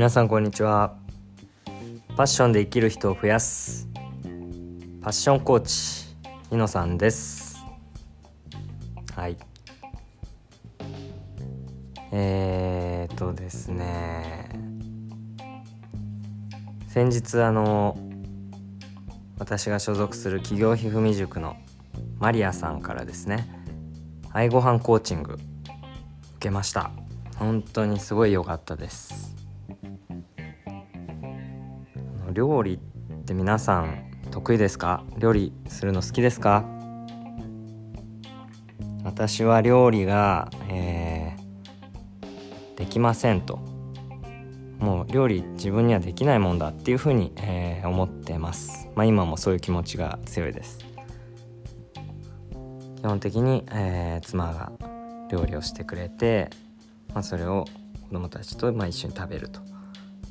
皆さんこんにちは。パッションで生きる人を増やす。パッションコーチニノさんです。はい。えー、っとですね。先日あの私が所属する企業ひふみ塾のマリアさんからですね愛ご飯コーチング受けました。本当にすごい良かったです。料理って皆さん得意ですか？料理するの好きですか？私は料理が、えー、できませんと。もう料理自分にはできないもんだっていうふうに、えー、思ってます。まあ今もそういう気持ちが強いです。基本的に、えー、妻が料理をしてくれて、まあ、それを子供たちと、まあ、一緒に食べると。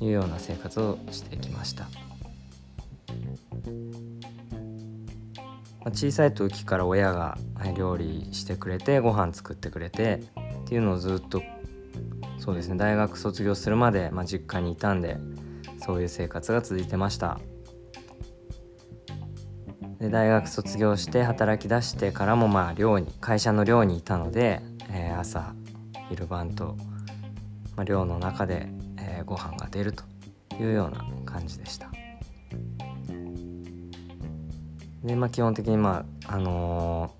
いうような生活をしてきました。ま小さい時から親が料理してくれてご飯作ってくれてっていうのをずっとそうですね大学卒業するまで、まあ、実家にいたんでそういう生活が続いてましたで大学卒業して働き出してからもまあ寮に会社の寮にいたので、えー、朝昼晩と、まあ、寮の中で、えー、ご飯が出るというような感じでした。でまあ基本的にまああの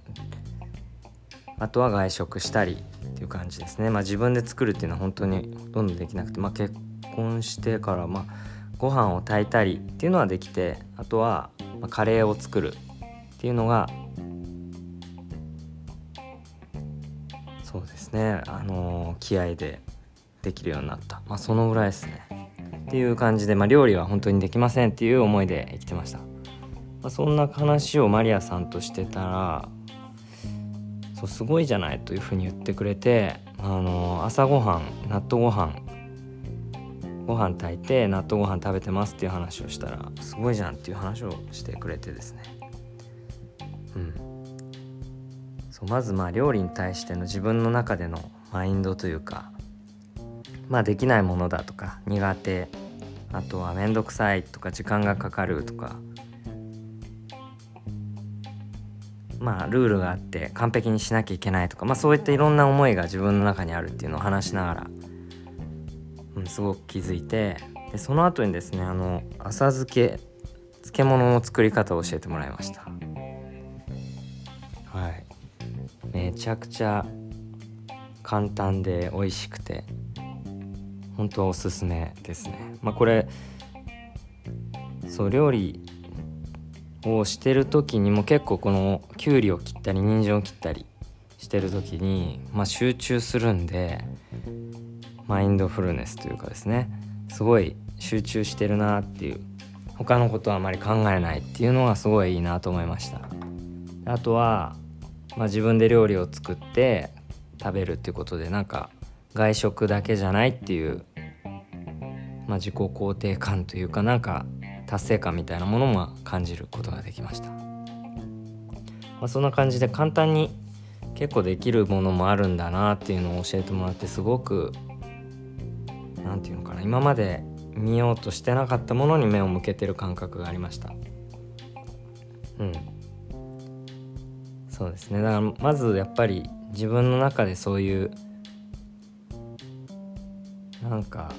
ー、あとは外食したりっていう感じですね。まあ自分で作るっていうのは本当にほとんどできなくてまあ結婚してからまあご飯を炊いたりっていうのはできてあとは、まあ、カレーを作るっていうのがそうですね。あのー、気合でできるようになった。まあそのぐらいですね。っていう感じで、まあ、料理は本当にできませんっていう思いで生きてました。まあ、そんな話をマリアさんとしてたらそうすごいじゃないというふうに言ってくれてあの朝ごはん納豆ご飯ご飯炊いて納豆ご飯食べてますっていう話をしたらすごいじゃんっていう話をしてくれてですね。うん。そうまずまあ料理に対しての自分の中でのマインドというかまあできないものだとか苦手。あとは面倒くさいとか時間がかかるとか。まあルールがあって完璧にしなきゃいけないとか、まあ、そういったいろんな思いが自分の中にあるっていうのを話しながら、うん、すごく気づいてでその後にですねあの浅漬け漬物の作り方を教えてもらいました。はい。めちゃくちゃ簡単で美味しくて。本当おすすめですね。まあこれそう料理をしてる時にも結構このきゅうりを切ったり人参を切ったりしてる時に、まあ、集中するんでマインドフルネスというかですね。すごい集中してるなっていう他のことはあまり考えないっていうのがすごいいいなと思いました。あとは、まあ、自分で料理を作って食べるっていうことでなんか外食だけじゃないっていう、まあ、自己肯定感というかなんか達成感みたいなものも感じることができました、まあ、そんな感じで簡単に結構できるものもあるんだなっていうのを教えてもらってすごく何て言うのかな今まで見ようとしてなかったものに目を向けてる感覚がありました。うん。そうですね。だからまずやっぱり自分の中でそういうなんか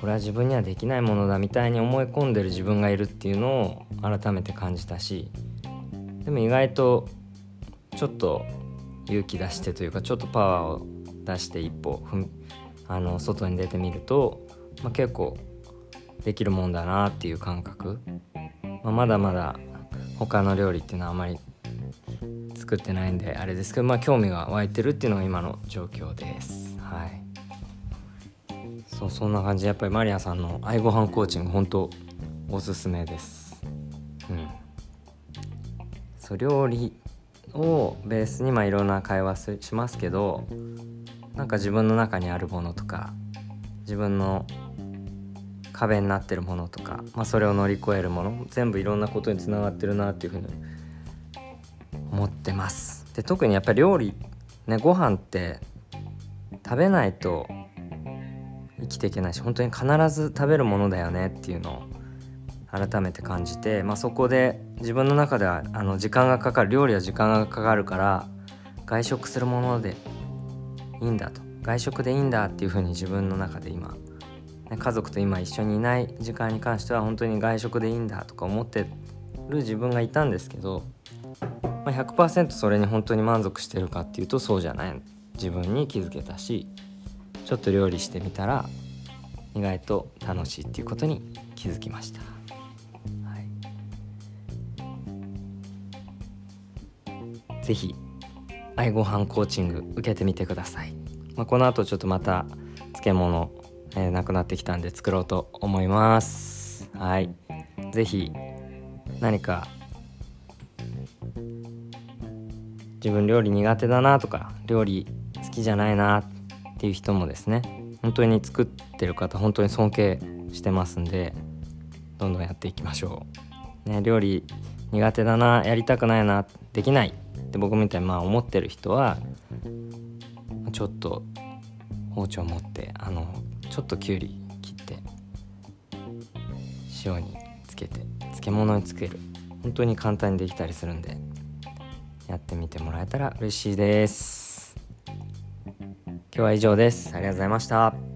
これは自分にはできないものだみたいに思い込んでる自分がいるっていうのを改めて感じたしでも意外とちょっと勇気出してというかちょっとパワーを出して一歩踏あの外に出てみると、まあ、結構できるもんだなっていう感覚、まあ、まだまだ他の料理っていうのはあまり作ってないんであれですけどまあ興味が湧いてるっていうのが今の状況です。はい。そうそんな感じ。やっぱりマリアさんの愛ご飯コーチング本当おすすめです。うん。そう料理をベースにまあいろんな会話しますけどなんか自分の中にあるものとか自分の壁になってるものとか、まあ、それを乗り越えるもの全部いろんなことにつながってるなっていうふうに思ってます。で特にやっぱり料理ねご飯って食べないときていけないし本当に必ず食べるものだよねっていうのを改めて感じて、まあ、そこで自分の中ではあの時間がかかる料理は時間がかかるから外食するものでいいんだと。外食でいいんだっていうふうに自分の中で今ね家族と今一緒にいない時間に関しては本当に外食でいいんだとか思ってる自分がいたんですけど、まあ、100%それに本当に満足してるかっていうとそうじゃない。自分に気づけたしちょっと料理してみたら意外と楽しいっていうことに気づきました。是非愛ご飯コーチング受けてみてください、まあ、この後ちょっとまた漬物、えー、なくなってきたんで作ろうと思います。はい。是非何か自分料理苦手だなとか料理好きじゃないなってていう人もですね本当に作ってる方本当に尊敬してますんでどんどんやっていきましょう、ね、料理苦手だなやりたくないなできないで僕みたいにまあ思ってる人はちょっと包丁持ってあのちょっときゅうり切って塩につけて漬物につける。本当に簡単にできたりするんでやってみてもらえたら嬉しいです。今日は以上です。ありがとうございました。